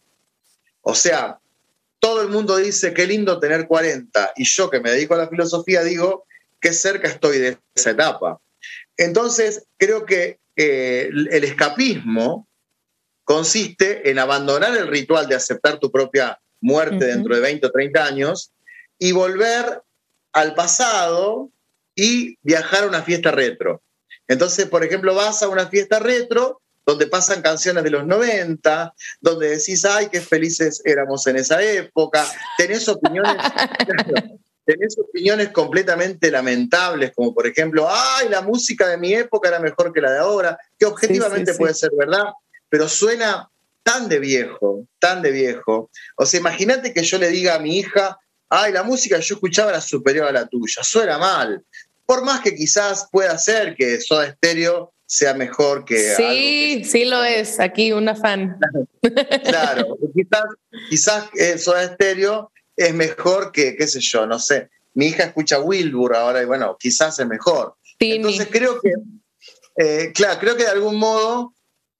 Speaker 3: O sea, todo el mundo dice qué lindo tener 40 y yo que me dedico a la filosofía digo qué cerca estoy de esa etapa. Entonces, creo que eh, el escapismo consiste en abandonar el ritual de aceptar tu propia muerte dentro de 20 o 30 años y volver al pasado y viajar a una fiesta retro. Entonces, por ejemplo, vas a una fiesta retro donde pasan canciones de los 90, donde decís, ay, qué felices éramos en esa época, tenés opiniones, tenés opiniones completamente lamentables, como por ejemplo, ay, la música de mi época era mejor que la de ahora, que objetivamente puede ser verdad, pero suena tan de viejo, tan de viejo. O sea, imagínate que yo le diga a mi hija, ay, la música que yo escuchaba era superior a la tuya, suena mal. Por más que quizás pueda ser que Soda Estéreo sea mejor que...
Speaker 1: Sí, sí lo es, aquí una fan.
Speaker 3: claro, quizás, quizás eso de estéreo es mejor que, qué sé yo, no sé. Mi hija escucha Wilbur ahora y bueno, quizás es mejor. Entonces creo que, eh, claro, creo que de algún modo,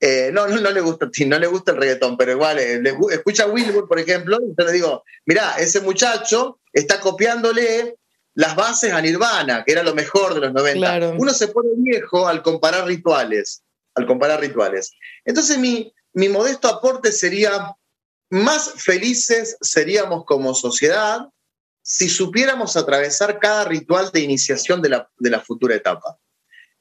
Speaker 3: eh, no, no, le gusta, no le gusta el reggaetón, pero igual eh, escucha Wilbur, por ejemplo, y yo le digo, mira, ese muchacho está copiándole las bases a Nirvana, que era lo mejor de los 90. Uno se pone viejo al comparar rituales, al comparar rituales. Entonces mi, mi modesto aporte sería, más felices seríamos como sociedad si supiéramos atravesar cada ritual de iniciación de la, de la futura etapa.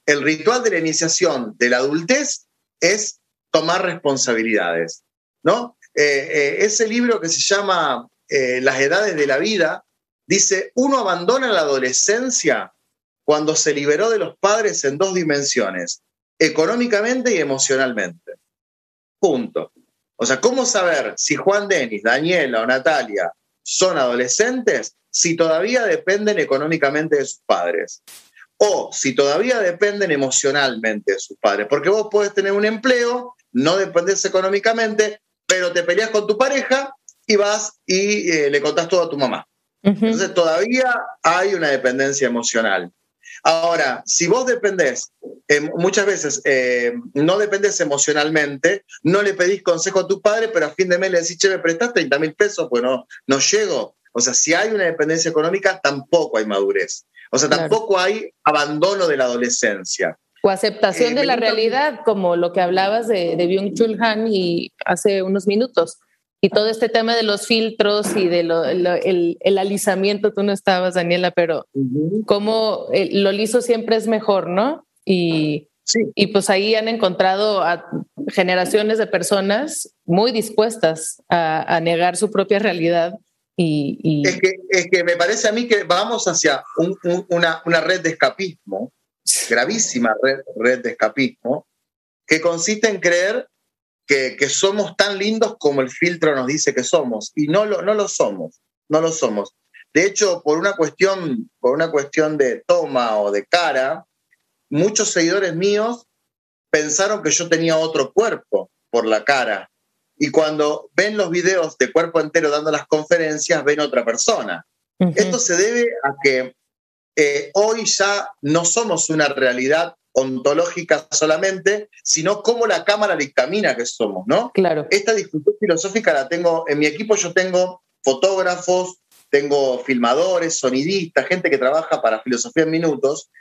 Speaker 3: El ritual de la iniciación de la adultez es tomar responsabilidades, ¿no? Eh, eh, ese libro que se llama eh, Las edades de la vida, Dice, uno abandona la adolescencia cuando se liberó de los padres en dos dimensiones, económicamente y emocionalmente. Punto. O sea, ¿cómo saber si Juan Denis, Daniela o Natalia son adolescentes si todavía dependen económicamente de sus padres? O si todavía dependen emocionalmente de sus padres. Porque vos podés tener un empleo, no dependés económicamente, pero te peleas con tu pareja y vas y eh, le contás todo a tu mamá. Entonces todavía hay una dependencia emocional. Ahora, si vos dependés, eh, muchas veces eh, no dependés emocionalmente, no le pedís consejo a tu padre, pero a fin de mes le decís, che, me prestás 30 mil pesos, pues no, no llego. O sea, si hay una dependencia económica, tampoco hay madurez. O sea, tampoco hay abandono de la adolescencia.
Speaker 1: O aceptación de la realidad, como lo que hablabas de, de Byung-Chul Han y hace unos minutos y todo este tema de los filtros y de el, alisamiento, tú no estabas, Daniela, pero como lo liso siempre es mejor, ¿no? Y, y pues ahí han encontrado a generaciones de personas muy dispuestas a, negar su propia realidad. Y,
Speaker 3: Es, que, es, que, me parece a mí que vamos hacia una, una, red de escapismo, gravísima red, red de escapismo, que consiste en creer que, somos tan lindos como el filtro nos dice que somos. Y no lo, no lo somos, no lo somos. De hecho, por una cuestión, por una cuestión de toma o de cara, muchos seguidores míos pensaron que yo tenía otro cuerpo por la cara. Y cuando ven los videos de cuerpo entero dando las conferencias, ven otra persona. Esto se debe a que eh, hoy ya no somos una realidad ontológica solamente, sino cómo la cámara dictamina que somos, ¿no?
Speaker 1: Claro.
Speaker 3: Esta discusión filosófica la tengo, en mi equipo yo tengo fotógrafos, tengo filmadores, sonidistas, gente que trabaja para Filosofía en Minutos,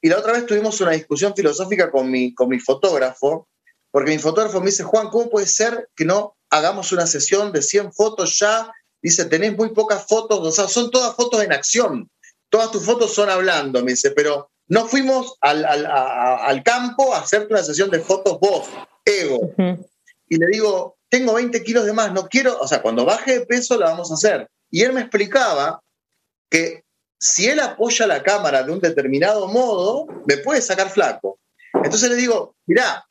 Speaker 3: y la otra vez tuvimos una discusión filosófica con mi, con mi fotógrafo, porque mi fotógrafo me dice, Juan, ¿cómo puede ser que no hagamos una sesión de 100 fotos ya? Dice, tenés muy pocas fotos, o sea, son todas fotos en acción, todas tus fotos son hablando, me dice, pero no fuimos al, campo a hacerte una sesión de fotos vos, ego. Y le digo, tengo 20 kilos de más, no quiero, o sea, cuando baje de peso la vamos a hacer. Y él me explicaba que si él apoya la cámara de un determinado modo, me puede sacar flaco. Entonces le digo, mirá,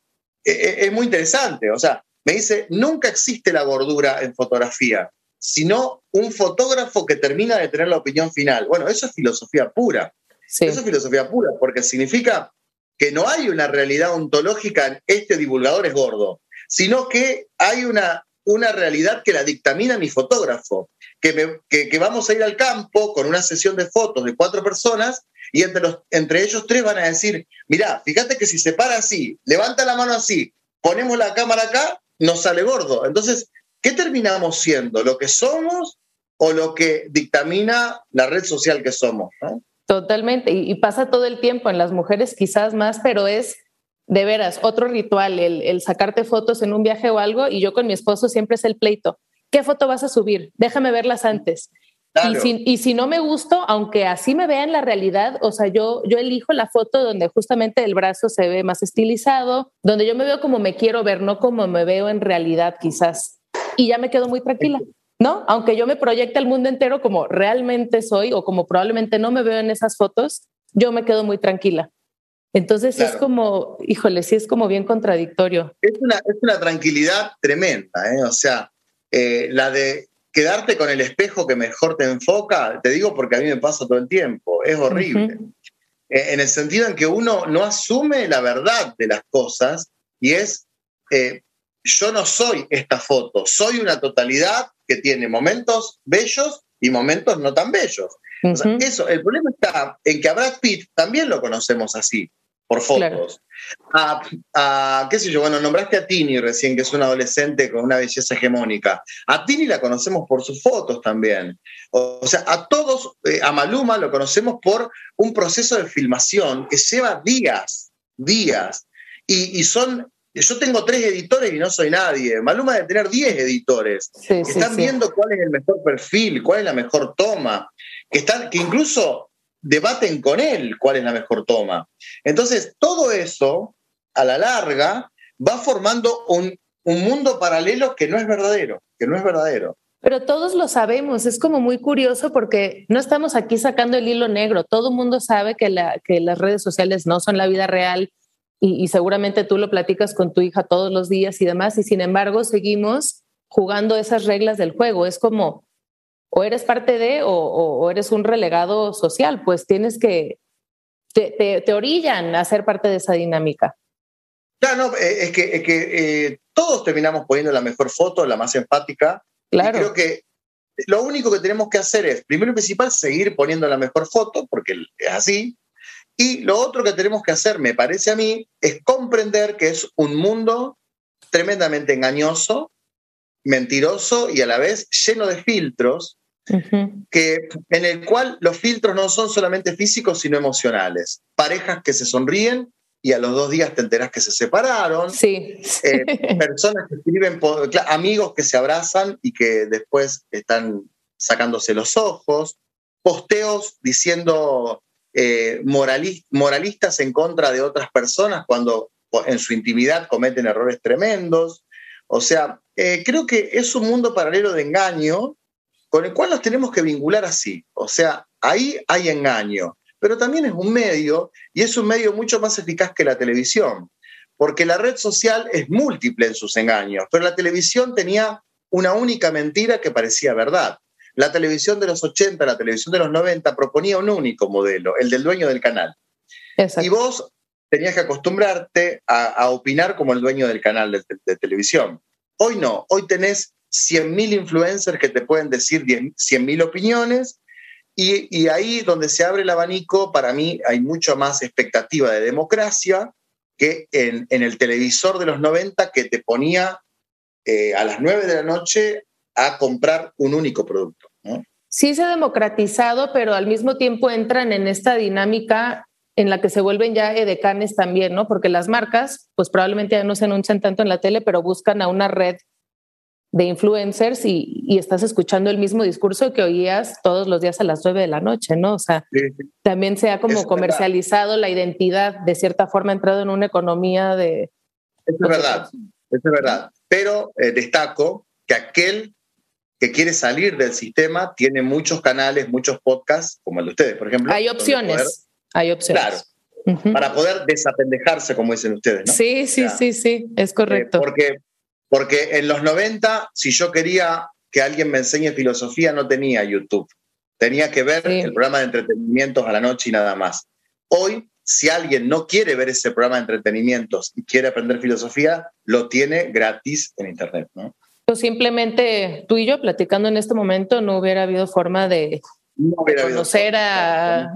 Speaker 3: es muy interesante, o sea, me dice, nunca existe la gordura en fotografía, sino un fotógrafo que termina de tener la opinión final. Bueno, eso es filosofía pura. Eso es filosofía pura, porque significa que no hay una realidad ontológica en este divulgador es gordo, sino que hay una, una realidad que la dictamina mi fotógrafo, que, que, vamos a ir al campo con una sesión de fotos de cuatro personas y entre, entre ellos tres van a decir, mirá, fíjate que si se para así, levanta la mano así, ponemos la cámara acá, nos sale gordo. Entonces, ¿qué terminamos siendo? ¿Lo que somos o lo que dictamina la red social que somos?
Speaker 1: Totalmente, y, pasa todo el tiempo en las mujeres quizás más, pero es de veras otro ritual, el, sacarte fotos en un viaje o algo, y yo con mi esposo siempre es el pleito. ¿Qué foto vas a subir? Déjame verlas antes. Y, si, no me gusto, aunque así me vea en la realidad, o sea, yo, yo elijo la foto donde justamente el brazo se ve más estilizado, donde yo me veo como me quiero ver, no como me veo en realidad quizás. Y ya me quedo muy tranquila. ¿no? Aunque yo me proyecte al mundo entero como realmente soy o como probablemente no me veo en esas fotos, yo me quedo muy tranquila. Entonces es como, híjole, sí es como bien contradictorio.
Speaker 3: Es una, es una tranquilidad tremenda, ¿eh? O sea, eh, la de quedarte con el espejo que mejor te enfoca, te digo porque a mí me pasa todo el tiempo, es horrible. Eh, en el sentido en que uno no asume la verdad de las cosas y es, yo no soy esta foto, soy una totalidad que tiene momentos bellos y momentos no tan bellos. Eso, el problema está en que a Brad Pitt también lo conocemos así, por fotos. A, qué sé yo, bueno, nombraste a Tini recién, que es una adolescente con una belleza hegemónica. A Tini la conocemos por sus fotos también. O, sea, a todos, eh, a Maluma lo conocemos por un proceso de filmación que lleva días, días. Y, y son yo tengo tres editores y no soy nadie. Maluma debe tener diez editores. están viendo cuál es el mejor perfil, cuál es la mejor toma. Que, están, que incluso debaten con él cuál es la mejor toma. Entonces, todo eso, a la larga, va formando un, un mundo paralelo que no es verdadero, que no es verdadero.
Speaker 1: Pero todos lo sabemos, es como muy curioso porque no estamos aquí sacando el hilo negro, todo el mundo sabe que, la, que las redes sociales no son la vida real, y, seguramente tú lo platicas con tu hija todos los días y demás, y sin embargo seguimos jugando esas reglas del juego. Es como, o eres parte de o, eres un relegado social, pues tienes que, te, te, orillan a ser parte de esa dinámica.
Speaker 3: Claro, no, eh, es que, que eh, todos terminamos poniendo la mejor foto, la más empática. Claro. Y creo que lo único que tenemos que hacer es, primero y principal, seguir poniendo la mejor foto, porque es así, y lo otro que tenemos que hacer, me parece a mí, es comprender que es un mundo tremendamente engañoso, mentiroso y a la vez lleno de filtros, que, en el cual los filtros no son solamente físicos, sino emocionales. Parejas que se sonríen y a los dos días te enteras que se separaron.
Speaker 1: Sí.
Speaker 3: Eh, personas que escriben, amigos que se abrazan y que después están sacándose los ojos. Posteos diciendo eh, moralistas en contra de otras personas cuando en su intimidad cometen errores tremendos. O sea, eh, creo que es un mundo paralelo de engaño con el cual nos tenemos que vincular así. O sea, ahí hay engaño, pero también es un medio y es un medio mucho más eficaz que la televisión, porque la red social es múltiple en sus engaños, pero la televisión tenía una única mentira que parecía verdad. La televisión de los 80, la televisión de los 90 proponía un único modelo, el del dueño del canal. Y vos tenías que acostumbrarte a, opinar como el dueño del canal de, televisión. Hoy no, hoy tenés 100.000 influencers que te pueden decir 100.000 opiniones y, ahí donde se abre el abanico, para mí hay mucho más expectativa de democracia que en, en el televisor de los 90 que te ponía eh, a las 9 de la noche a comprar un único producto.
Speaker 1: Sí se ha democratizado, pero al mismo tiempo entran en esta dinámica en la que se vuelven ya edecanes también, ¿no? Porque las marcas, pues probablemente ya no se anuncian tanto en la tele, pero buscan a una red de influencers y, estás escuchando el mismo discurso que oías todos los días a las nueve de la noche, ¿no? O sea, también se ha como comercializado la identidad, de cierta forma, entrado en una economía de...
Speaker 3: Es verdad, es verdad. Pero eh, destaco que aquel que quiere salir del sistema tiene muchos canales, muchos podcasts, como el de ustedes, por ejemplo.
Speaker 1: Hay opciones, hay opciones.
Speaker 3: Claro, para poder desapendejarse, como dicen ustedes, ¿no?
Speaker 1: Sí, sí, sí, sí, es correcto.
Speaker 3: Eh, porque, porque en los 90, si yo quería que alguien me enseñe filosofía, no tenía YouTube. Tenía que ver el programa de entretenimientos a la noche y nada más. Hoy, si alguien no quiere ver ese programa de entretenimientos y quiere aprender filosofía, lo tiene gratis en Internet, ¿no?
Speaker 1: simplemente tú y yo platicando en este momento no hubiera habido forma de, conocer a,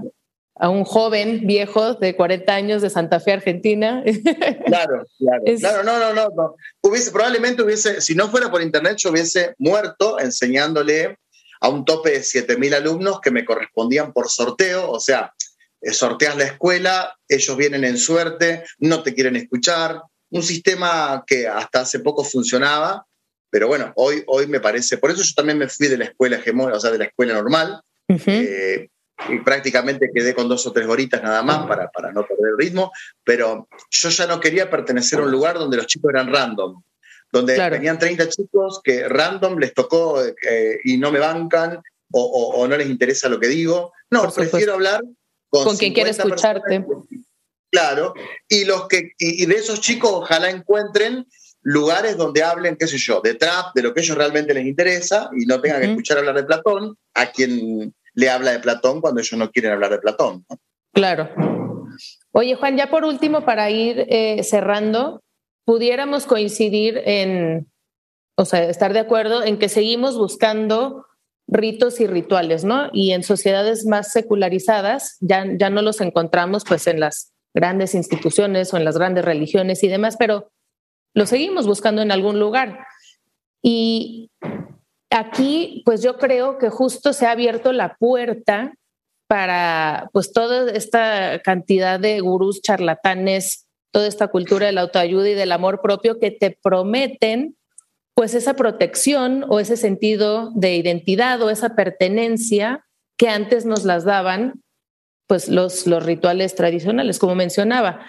Speaker 1: un joven viejo de 40 años de Santa Fe, Argentina.
Speaker 3: Claro, claro. Claro, no, no, no, Hubiese, probablemente hubiese, si no fuera por internet, yo hubiese muerto enseñándole a un tope de 7.000 alumnos que me correspondían por sorteo, o sea, eh, sorteas la escuela, ellos vienen en suerte, no te quieren escuchar, un sistema que hasta hace poco funcionaba, pero bueno, hoy, hoy me parece, por eso yo también me fui de la escuela hegemónica, o sea, de la escuela normal, eh, y prácticamente quedé con dos o tres horitas nada más para, para no perder el ritmo, pero yo ya no quería pertenecer a un lugar donde los chicos eran random, donde tenían 30 chicos que random les tocó eh, y no me bancan o, no les interesa lo que digo. No, prefiero hablar con,
Speaker 1: con quien quiere escucharte.
Speaker 3: claro, y, los que, y de esos chicos ojalá encuentren lugares donde hablen, qué sé yo, de trap, de lo que a ellos realmente les interesa y no tengan que escuchar hablar de Platón a quien le habla de Platón cuando ellos no quieren hablar de Platón.
Speaker 1: Claro. Oye, Juan, ya por último, para ir eh, cerrando, pudiéramos coincidir en, o sea, estar de acuerdo en que seguimos buscando ritos y rituales, ¿no? Y en sociedades más secularizadas ya, ya no los encontramos pues en las grandes instituciones o en las grandes religiones y demás, pero lo seguimos buscando en algún lugar. Y aquí, pues yo creo que justo se ha abierto la puerta para pues toda esta cantidad de gurús charlatanes, toda esta cultura de la autoayuda y del amor propio que te prometen pues esa protección o ese sentido de identidad o esa pertenencia que antes nos las daban pues los, los rituales tradicionales, como mencionaba.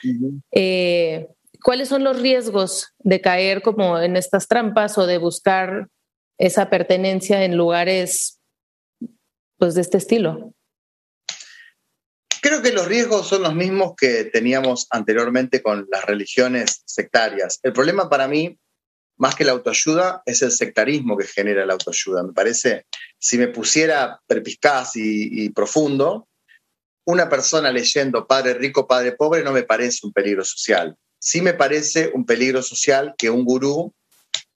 Speaker 1: ¿Cuáles son los riesgos de caer como en estas trampas o de buscar esa pertenencia en lugares pues, de este estilo?
Speaker 3: Creo que los riesgos son los mismos que teníamos anteriormente con las religiones sectarias. El problema para mí, más que la autoayuda, es el sectarismo que genera la autoayuda. Me parece, si me pusiera perpiscaz y, y profundo, una persona leyendo Padre rico, Padre pobre no me parece un peligro social. Sí me parece un peligro social que un gurú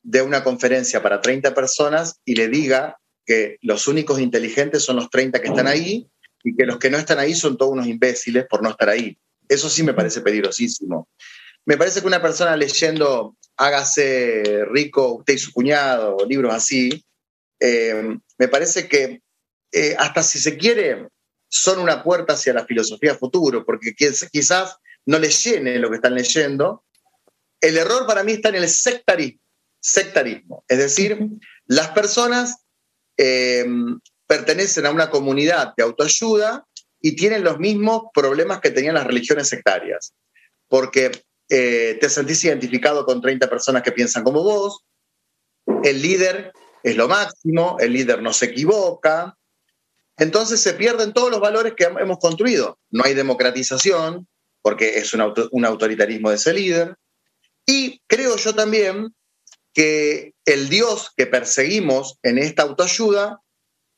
Speaker 3: dé una conferencia para 30 personas y le diga que los únicos inteligentes son los 30 que están ahí y que los que no están ahí son todos unos imbéciles por no estar ahí. Eso sí me parece peligrosísimo. Me parece que una persona leyendo Hágase rico usted y su cuñado, libros así, eh, me parece que eh, hasta si se quiere son una puerta hacia la filosofía futuro, porque quizás no les llene lo que están leyendo. El error para mí está en el sectarismo. Sectarismo. Es decir, las personas eh, pertenecen a una comunidad de autoayuda y tienen los mismos problemas que tenían las religiones sectarias, porque eh, te sentís identificado con 30 personas que piensan como vos, el líder es lo máximo, el líder no se equivoca, entonces se pierden todos los valores que hemos construido. No hay democratización, porque es un, un autoritarismo de ese líder, y creo yo también que el Dios que perseguimos en esta autoayuda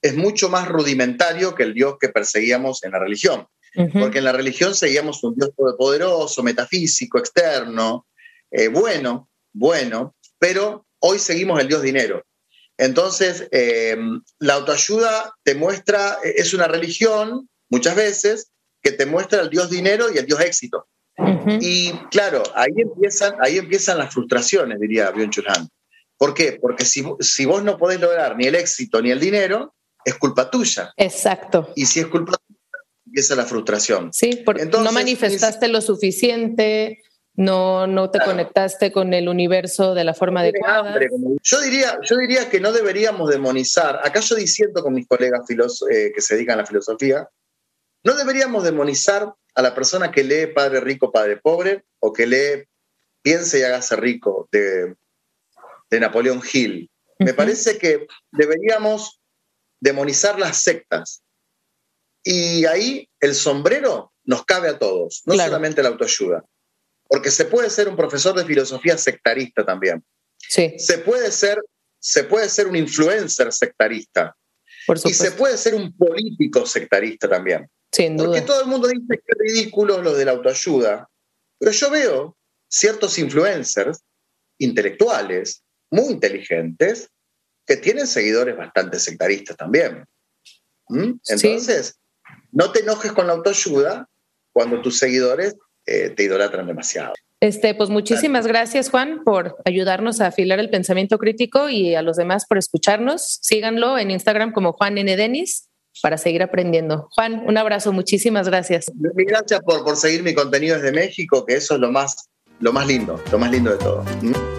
Speaker 3: es mucho más rudimentario que el Dios que perseguíamos en la religión. Porque en la religión seguíamos un Dios poderoso, metafísico, externo, eh, bueno, bueno, pero hoy seguimos el Dios dinero. Entonces, eh, la autoayuda te muestra, es una religión, muchas veces, que te muestra el Dios dinero y el Dios éxito. Y claro, ahí empiezan, ahí empiezan las frustraciones, diría Bion Chulhan. ¿Por qué? Porque si, si vos no podés lograr ni el éxito ni el dinero, es culpa tuya.
Speaker 1: Exacto.
Speaker 3: Y si es culpa tuya, empieza la frustración.
Speaker 1: Sí, porque no manifestaste lo suficiente, no, no te conectaste con el universo de la forma adecuada.
Speaker 3: Yo diría, yo diría que no deberíamos demonizar, acá yo diciendo con mis colegas eh, que se dedican a la filosofía, no deberíamos demonizar a la persona que lee Padre Rico, Padre Pobre, o que lee Piense y hágase rico de, de Napoleón Hill. Me parece que deberíamos demonizar las sectas. Y ahí el sombrero nos cabe a todos, no solamente la autoayuda. Porque se puede ser un profesor de filosofía sectarista también.
Speaker 1: Sí.
Speaker 3: Se puede ser, se puede ser un influencer sectarista. y se puede ser un político sectarista también.
Speaker 1: Sin duda.
Speaker 3: Porque todo el mundo dice que ridículos los de la autoayuda. Pero yo veo ciertos influencers intelectuales, muy inteligentes, que tienen seguidores bastante sectaristas también. ¿Mm? Entonces, no te enojes con la autoayuda cuando tus seguidores eh, te idolatran demasiado.
Speaker 1: Este, pues muchísimas gracias, Juan, por ayudarnos a afilar el pensamiento crítico y a los demás por escucharnos. Síganlo en Instagram como Juan N. Denis para seguir aprendiendo. Juan, un abrazo, muchísimas gracias.
Speaker 3: Gracias por, por seguir mi contenido desde México, que eso es lo más, lo más lindo, lo más lindo de todo. ¿Mm?